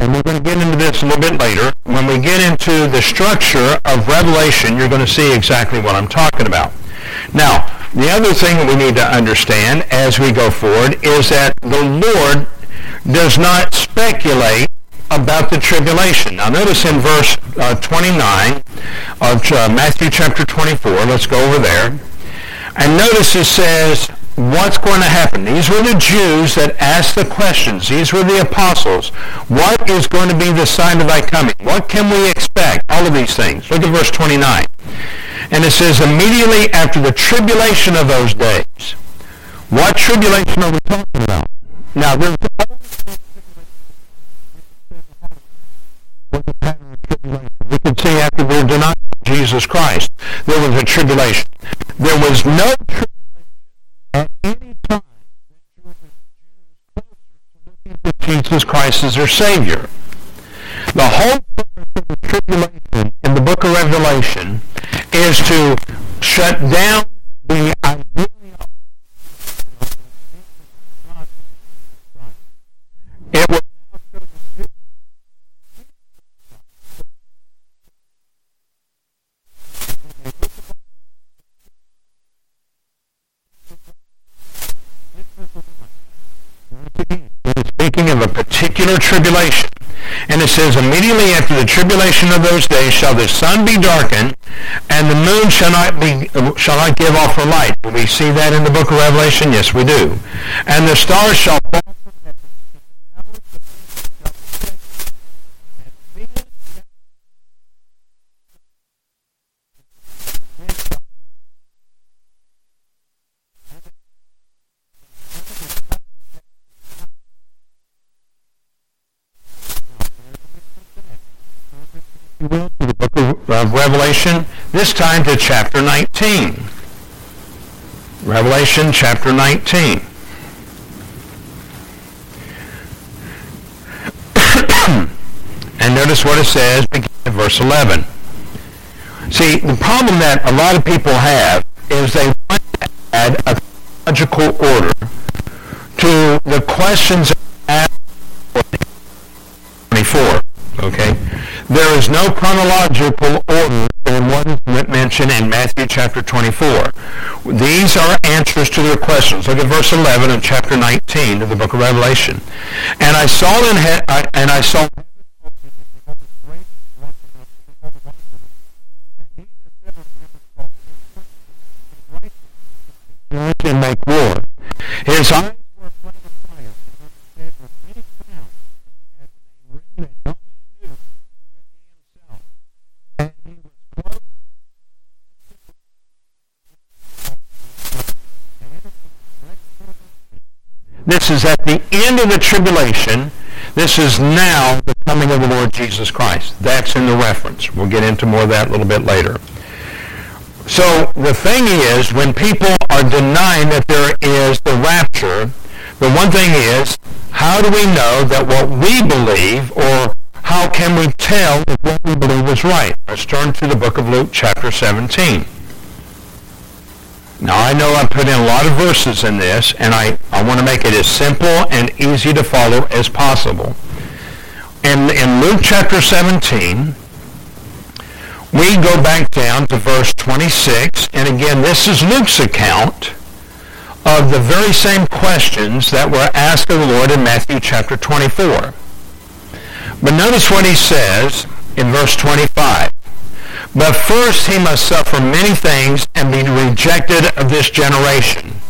and we're going to get into this a little bit later. When we get into the structure of Revelation, you're going to see exactly what I'm talking about. Now, the other thing that we need to understand as we go forward is that the Lord does not speculate about the tribulation. Now notice in verse uh, 29 of uh, Matthew chapter 24, let's go over there. And notice it says, what's going to happen? These were the Jews that asked the questions. These were the apostles. What is going to be the sign of thy coming? What can we expect? All of these things. Look at verse 29. And it says, immediately after the tribulation of those days. What tribulation are we talking about? Now, there's we can see after their denial of Jesus Christ, there was a tribulation. There was no tribulation at any time that Jesus Christ as their Savior. The whole tribulation in the book of Revelation is to shut down the idea it will speaking of a tribulation. And it says, immediately after the tribulation of those days shall the sun be darkened, and the moon shall not be shall not give off her light. We see that in the book of Revelation? Yes, we do. And the stars shall fall to the book of Revelation, this time to chapter 19. Revelation chapter 19. and notice what it says, beginning at verse 11. See, the problem that a lot of people have is they want to add a logical order to the questions asked 24. Okay? There is no chronological order mentioned in Matthew chapter 24. These are answers to their questions. Look at verse 11 of chapter 19 of the book of Revelation. And I saw in he- and I saw and make war. His eyes This is at the end of the tribulation. This is now the coming of the Lord Jesus Christ. That's in the reference. We'll get into more of that a little bit later. So the thing is, when people are denying that there is the rapture, the one thing is, how do we know that what we believe, or how can we tell if what we believe is right? Let's turn to the book of Luke, chapter 17. Now, I know I put in a lot of verses in this, and I, I want to make it as simple and easy to follow as possible. In, in Luke chapter 17, we go back down to verse 26, and again, this is Luke's account of the very same questions that were asked of the Lord in Matthew chapter 24. But notice what he says in verse 25. But first he must suffer many things and be rejected of this generation.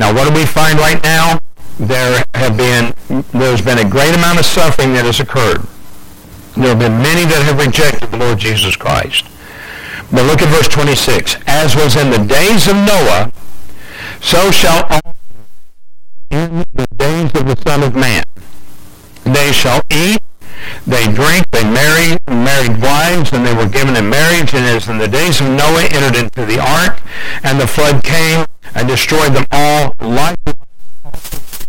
Now what do we find right now? There have been, there's been a great amount of suffering that has occurred. There have been many that have rejected the Lord Jesus Christ. But look at verse 26. As was in the days of Noah, so shall all in the days of the Son of Man. They shall eat, they drink, they marry, married wives, and they were given in marriage, and as in the days of Noah entered into the ark, and the flood came and destroyed them all. Likewise,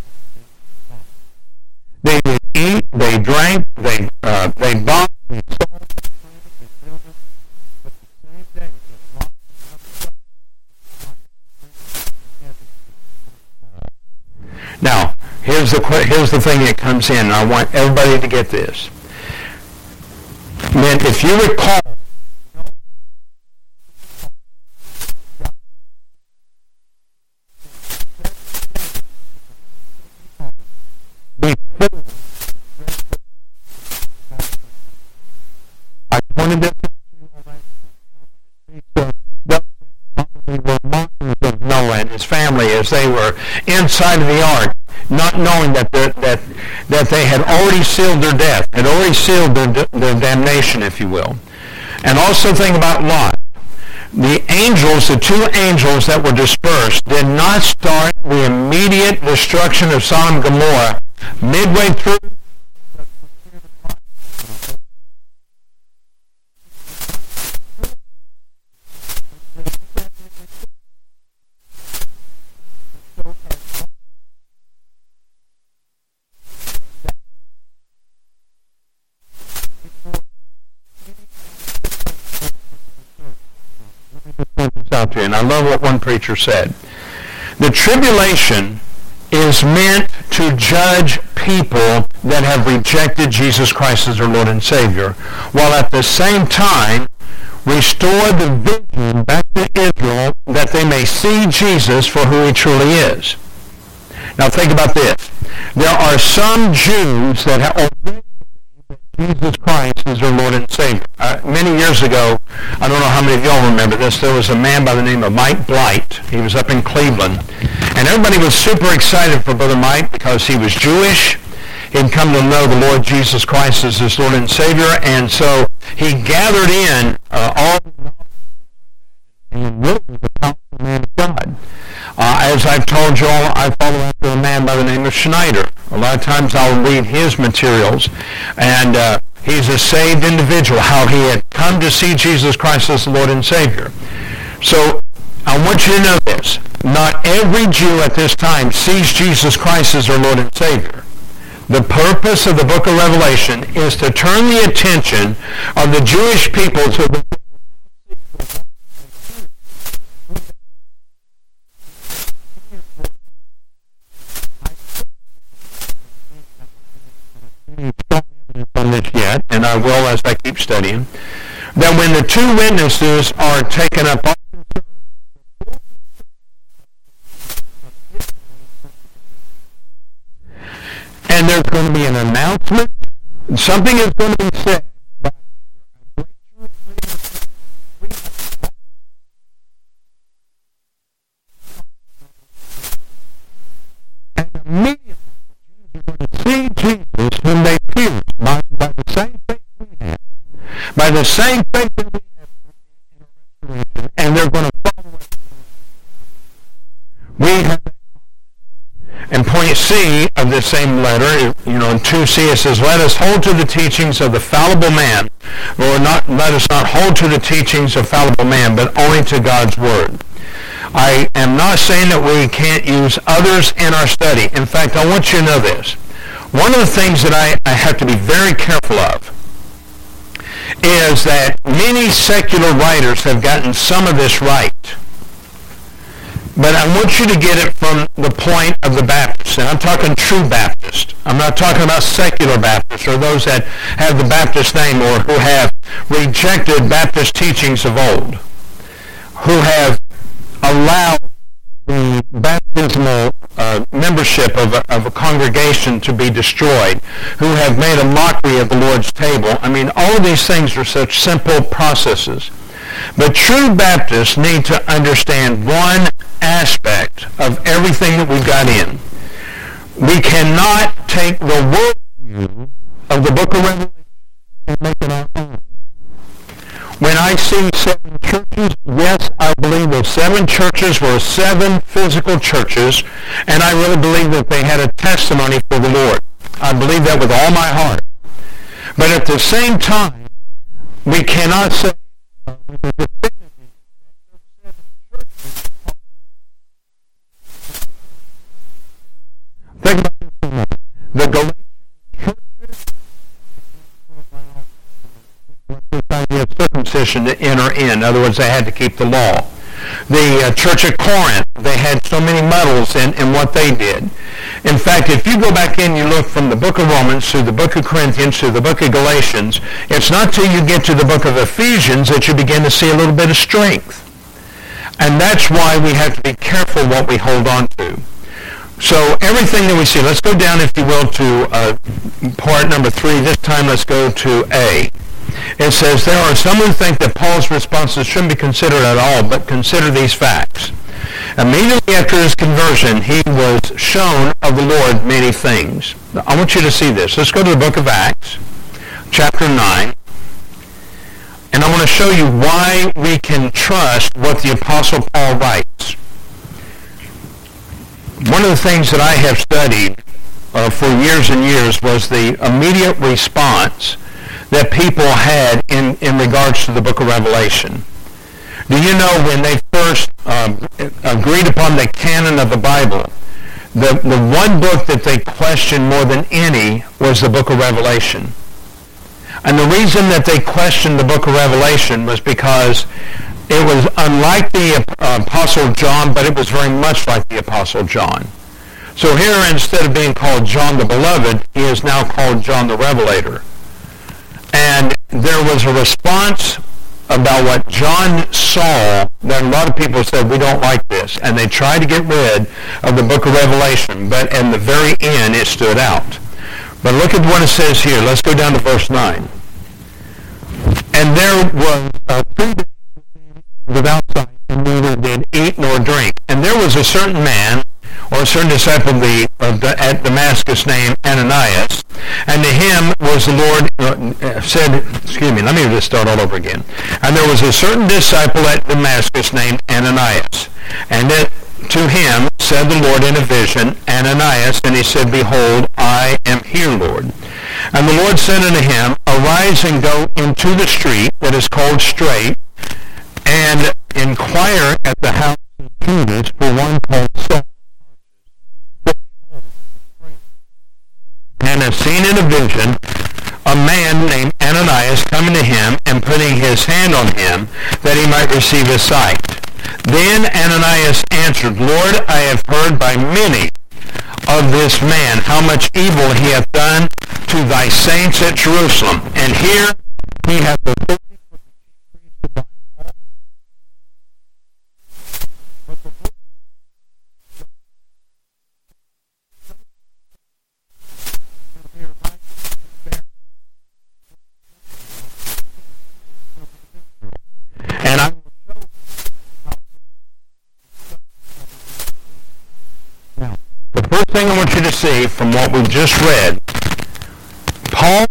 they did eat, they drank, they uh, they bought, sold, Now, here's the here's the thing that comes in, and I want everybody to get this. Man, if you recall, they were inside of the ark, not knowing that that that they had already sealed their death, had already sealed their, their damnation, if you will. And also think about Lot. The angels, the two angels that were dispersed, did not start the immediate destruction of Sodom and Gomorrah midway through preacher said. The tribulation is meant to judge people that have rejected Jesus Christ as their Lord and Savior, while at the same time restore the vision back to Israel that they may see Jesus for who he truly is. Now think about this. There are some Jews that have Jesus Christ is their Lord and Savior. Uh, many years ago, I don't know how many of y'all remember this, there was a man by the name of Mike Blight. He was up in Cleveland. And everybody was super excited for Brother Mike because he was Jewish. He'd come to know the Lord Jesus Christ as his Lord and Savior. And so he gathered in uh, all the and really a powerful man of God. Uh, as I've told you all, I follow after a man by the name of Schneider. A lot of times I'll read his materials, and uh, he's a saved individual, how he had come to see Jesus Christ as the Lord and Savior. So I want you to know this. Not every Jew at this time sees Jesus Christ as their Lord and Savior. The purpose of the book of Revelation is to turn the attention of the Jewish people to the this yet, and I will as I keep studying, that when the two witnesses are taken up and there's going to be an announcement, something is going to be said and immediately you're going to see Jesus whom they pierced by, by the same faith we have, by the same thing that we have in restoration, and they're going to follow us. We have and point C of this same letter, you know, in 2C it says, let us hold to the teachings of the fallible man, or not, let us not hold to the teachings of fallible man, but only to God's word. I am not saying that we can't use others in our study. In fact, I want you to know this. One of the things that I, I have to be very careful of is that many secular writers have gotten some of this right. But I want you to get it from the point of the Baptist. And I'm talking true Baptist. I'm not talking about secular Baptists or those that have the Baptist name or who have rejected Baptist teachings of old, who have allowed the baptismal uh, membership of a, of a congregation to be destroyed, who have made a mockery of the Lord's table. I mean, all of these things are such simple processes. But true Baptists need to understand one aspect of everything that we've got in. We cannot take the word of the book of Revelation and make it our own. When I see seven churches, yes, I believe those seven churches were seven physical churches, and I really believe that they had a testimony for the Lord. I believe that with all my heart. But at the same time, we cannot say. The to enter in. In other words, they had to keep the law. The uh, Church of Corinth, they had so many muddles in, in what they did. In fact, if you go back in, you look from the book of Romans to the book of Corinthians to the book of Galatians, it's not till you get to the book of Ephesians that you begin to see a little bit of strength. And that's why we have to be careful what we hold on to. So everything that we see, let's go down, if you will, to uh, part number three. This time let's go to A. It says, there are some who think that Paul's responses shouldn't be considered at all, but consider these facts. Immediately after his conversion, he was shown of the Lord many things. I want you to see this. Let's go to the book of Acts, chapter 9. And I want to show you why we can trust what the Apostle Paul writes. One of the things that I have studied uh, for years and years was the immediate response that people had in, in regards to the book of Revelation. Do you know when they first um, agreed upon the canon of the Bible, the, the one book that they questioned more than any was the book of Revelation. And the reason that they questioned the book of Revelation was because it was unlike the uh, Apostle John, but it was very much like the Apostle John. So here, instead of being called John the Beloved, he is now called John the Revelator. And there was a response about what John saw that a lot of people said, we don't like this. And they tried to get rid of the book of Revelation, but in the very end, it stood out. But look at what it says here. Let's go down to verse 9. And there was uh, three days without sight, and neither did eat nor drink. And there was a certain man or a certain disciple of, the, of the, at Damascus named Ananias, and to him was the Lord uh, said, excuse me, let me just start all over again. And there was a certain disciple at Damascus named Ananias, and it, to him said the Lord in a vision, Ananias, and he said, Behold, I am here, Lord. And the Lord said unto him, Arise and go into the street that is called Straight, and inquire at the house of Judas for one called Saul and have seen in a vision a man named Ananias coming to him and putting his hand on him that he might receive his sight. Then Ananias answered, Lord, I have heard by many of this man how much evil he hath done to thy saints at Jerusalem. And here he hath authority thing I want you to see from what we've just read, Paul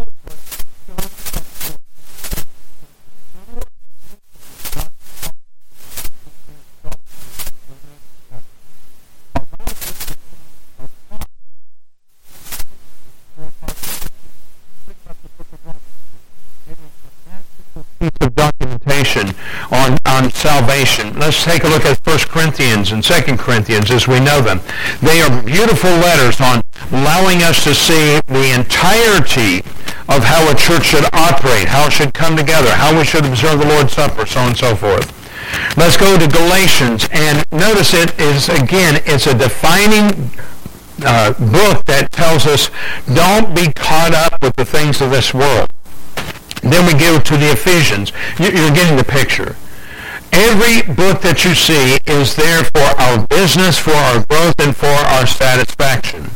on, on salvation. Let's take a look at 1 Corinthians and 2 Corinthians as we know them. They are beautiful letters on allowing us to see the entirety of how a church should operate, how it should come together, how we should observe the Lord's Supper, so on and so forth. Let's go to Galatians, and notice it is, again, it's a defining uh, book that tells us don't be caught up with the things of this world. Then we go to the Ephesians. You're getting the picture. Every book that you see is there for our business, for our growth, and for our satisfaction.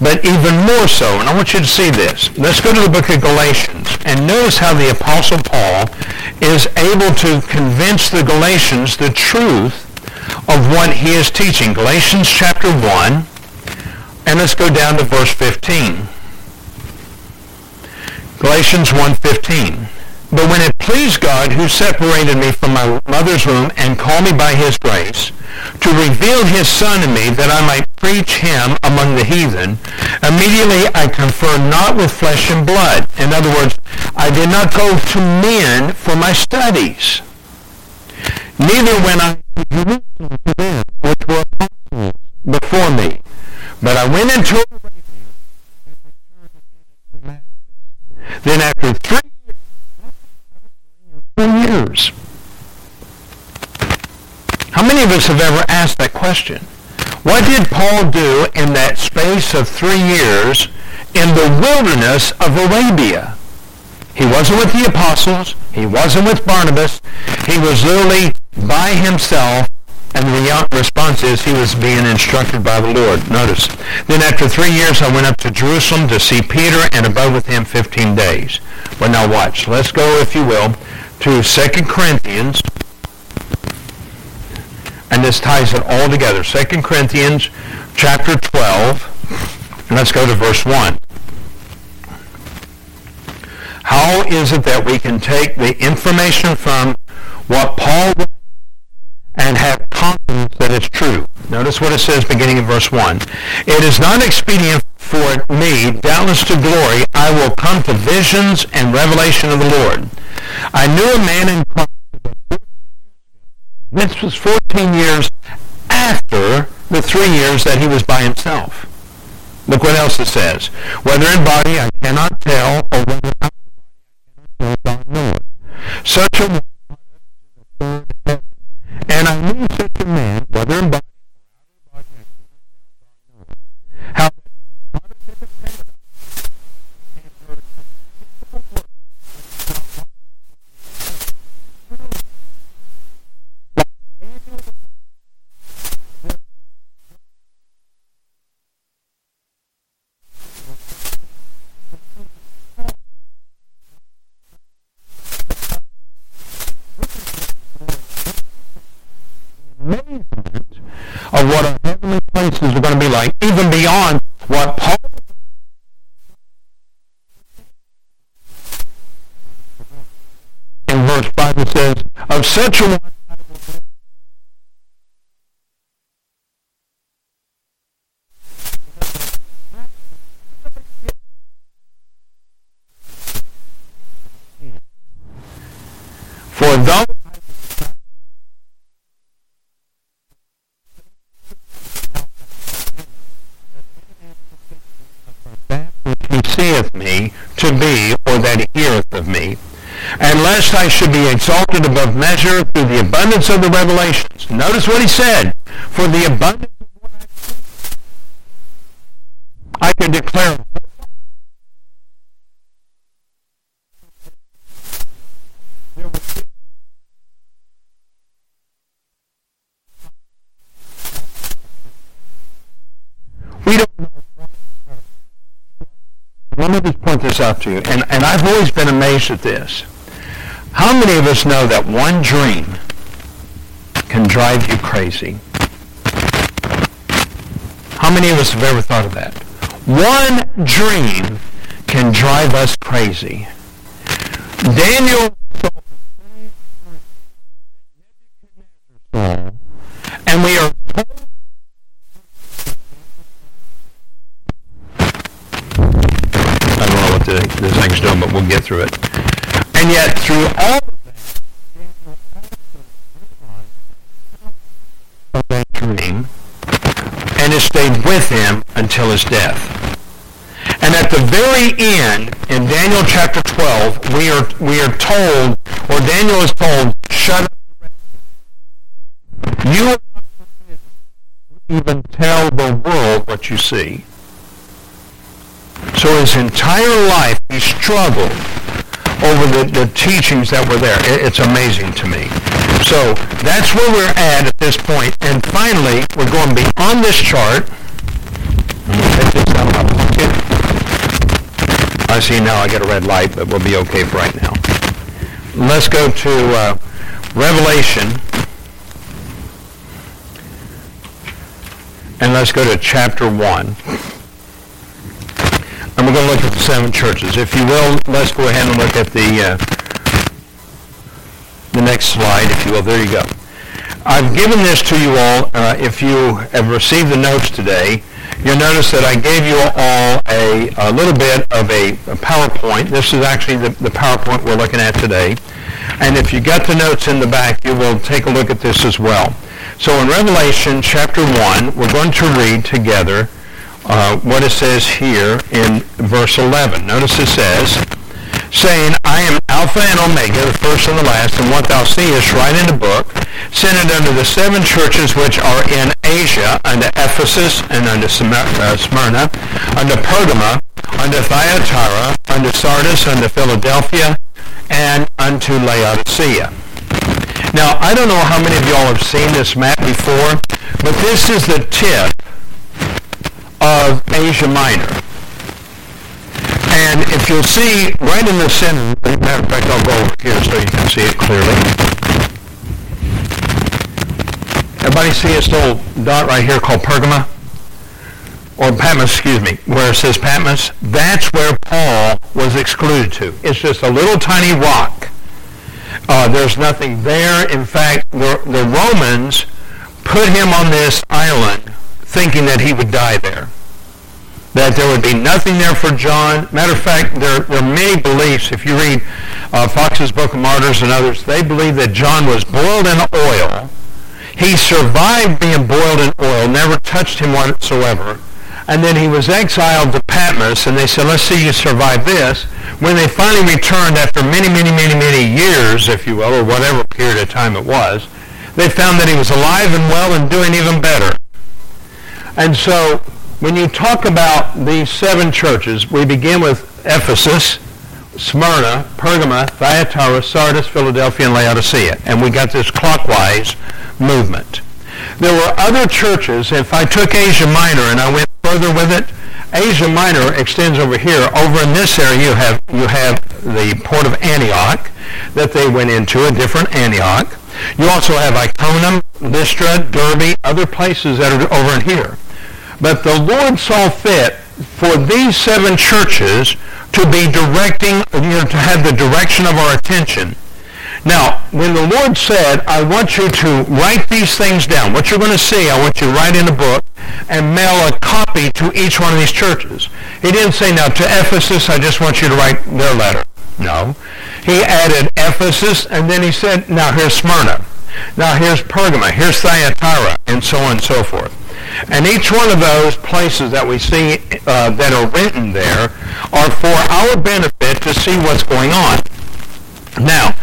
But even more so, and I want you to see this. Let's go to the book of Galatians and notice how the Apostle Paul is able to convince the Galatians the truth of what he is teaching. Galatians chapter 1, and let's go down to verse 15. Galatians 1.15. But when it pleased God, who separated me from my mother's womb and called me by his grace, to reveal his son in me that I might preach him among the heathen, immediately I confer not with flesh and blood. In other words, I did not go to men for my studies. Neither went I to Jerusalem to them, which were apostles before me. But I went into Then after three years, How many of us have ever asked that question? What did Paul do in that space of three years in the wilderness of Arabia? He wasn't with the apostles. He wasn't with Barnabas. He was literally by himself and the response is he was being instructed by the Lord. Notice. Then after three years I went up to Jerusalem to see Peter and abode with him 15 days. Well, now watch. Let's go, if you will, to 2 Corinthians. And this ties it all together. 2 Corinthians chapter 12. And let's go to verse 1. How is it that we can take the information from what Paul wrote and have confidence that it's true. Notice what it says beginning in verse 1. It is not expedient for me, doubtless to glory, I will come to visions and revelation of the Lord. I knew a man in Christ. This was 14 years after the three years that he was by himself. Look what else it says. Whether in body I cannot tell, or whether out of body I cannot God. Such a one and I knew such a man, whether in body or out of the body, how that he was caught up into paradise and heard unspeakable words like Daniel amazement of what our heavenly places are going to be like, even beyond what Paul in verse 5 it says, For those seeth me to be, or that he heareth of me, and lest I should be exalted above measure through the abundance of the revelations. Notice what he said. For the abundance of what I I can declare we don't know let me just point this out to you, and, and I've always been amazed at this. How many of us know that one dream can drive you crazy? How many of us have ever thought of that? One dream can drive us crazy. Daniel and we are told the, the thing's doing, but we'll get through it. And yet, through all of that dream, and it stayed with him until his death. And at the very end, in Daniel chapter 12, we are, we are told, or Daniel is told, shut up You are not even tell the world what you see. So his entire life, he struggled over the, the teachings that were there. It, it's amazing to me. So that's where we're at at this point. And finally, we're going beyond this chart. This out. I see now I get a red light, but we'll be okay for right now. Let's go to uh, Revelation. And let's go to chapter 1. And we're going to look at the seven churches. If you will, let's go ahead and look at the, uh, the next slide, if you will. There you go. I've given this to you all. Uh, if you have received the notes today, you'll notice that I gave you all a, a little bit of a, a PowerPoint. This is actually the, the PowerPoint we're looking at today. And if you got the notes in the back, you will take a look at this as well. So in Revelation chapter 1, we're going to read together uh, what it says here in verse 11. Notice it says, saying, I am Alpha and Omega, the first and the last, and what thou seest, write in the book, send it unto the seven churches which are in Asia, unto Ephesus, and unto uh, Smyrna, unto Pergama, unto Thyatira, unto Sardis, unto Philadelphia, and unto Laodicea. Now, I don't know how many of y'all have seen this map before, but this is the tip of Asia Minor. And if you'll see right in the center, matter of fact, I'll go over here so you can see it clearly. Everybody see this little dot right here called Pergama? Or Patmos, excuse me, where it says Patmos? That's where Paul was excluded to. It's just a little tiny rock. Uh, there's nothing there. In fact, the, the Romans put him on this island thinking that he would die there that there would be nothing there for John. Matter of fact, there, are many beliefs. If you read uh, Foxe's Book of Martyrs and others, they believe that John was boiled in oil. He survived being boiled in oil, never touched him whatsoever. And then he was exiled to Patmos, and they said, let's see you survive this. When they finally returned after many, many, many, many years, if you will, or whatever period of time it was, they found that he was alive and well and doing even better. And so when you talk about these seven churches, we begin with Ephesus, Smyrna, Pergama, Thyatira, Sardis, Philadelphia, and Laodicea. And we got this clockwise movement. There were other churches. If I took Asia Minor and I went further with it, Asia Minor extends over here. Over in this area, you have, you have the port of Antioch that they went into, a different Antioch. You also have Iconium, Lystra, Derbe, other places that are over in here. But the Lord saw fit for these seven churches to be directing, you know, to have the direction of our attention. Now, when the Lord said, I want you to write these things down, what you're going to see, I want you to write in a book and mail a copy to each one of these churches. He didn't say, now, to Ephesus, I just want you to write their letter. No. He added Ephesus, and then he said, now here's Smyrna. Now here's Pergama. Here's Thyatira, and so on and so forth. And each one of those places that we see uh, that are written there are for our benefit to see what's going on. Now,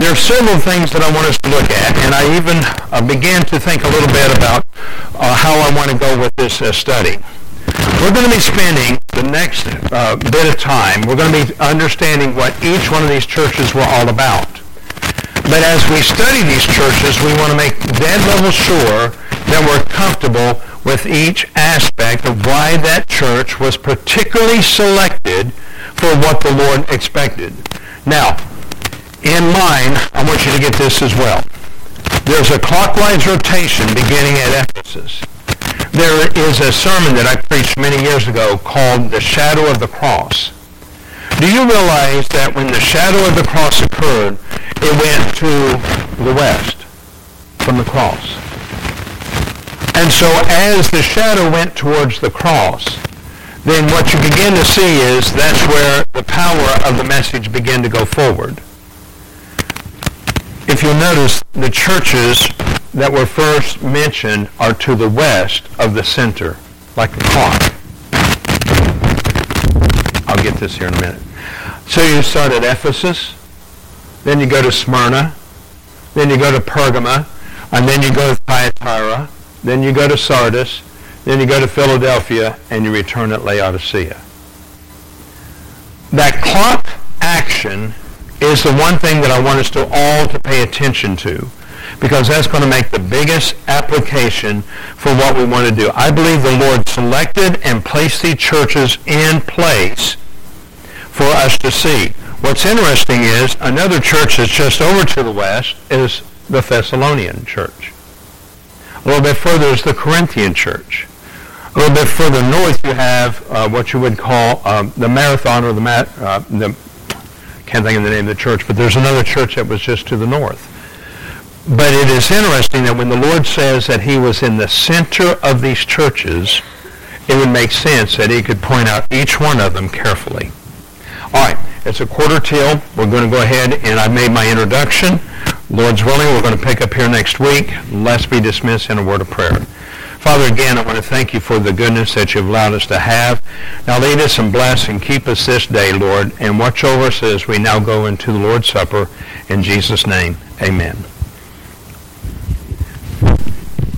there are several things that I want us to look at, and I even uh, began to think a little bit about uh, how I want to go with this uh, study. We're going to be spending the next uh, bit of time, we're going to be understanding what each one of these churches were all about. But as we study these churches, we want to make dead level sure that we're comfortable with each aspect of why that church was particularly selected for what the Lord expected. Now, in mind, I want you to get this as well. There's a clockwise rotation beginning at Ephesus. There is a sermon that I preached many years ago called The Shadow of the Cross. Do you realize that when the shadow of the cross occurred, it went to the west from the cross? And so as the shadow went towards the cross, then what you begin to see is that's where the power of the message began to go forward. If you'll notice, the churches that were first mentioned are to the west of the center, like a clock. I'll get this here in a minute. So you start at Ephesus, then you go to Smyrna, then you go to Pergama, and then you go to Thyatira, then you go to Sardis, then you go to Philadelphia, and you return at Laodicea. That clock action is the one thing that I want us to all to pay attention to because that's going to make the biggest application for what we want to do. I believe the Lord selected and placed these churches in place for us to see. What's interesting is another church that's just over to the west is the Thessalonian church. A little bit further is the Corinthian church. A little bit further north, you have uh, what you would call um, the Marathon or the, Ma- uh, the can't think of the name of the church, but there's another church that was just to the north. But it is interesting that when the Lord says that he was in the center of these churches, it would make sense that he could point out each one of them carefully. All right, it's a quarter till. We're going to go ahead and I've made my introduction. Lord's willing, we're going to pick up here next week. Let's be dismissed in a word of prayer. Father, again, I want to thank you for the goodness that you've allowed us to have. Now lead us and bless and keep us this day, Lord, and watch over us as we now go into the Lord's Supper. In Jesus' name, amen.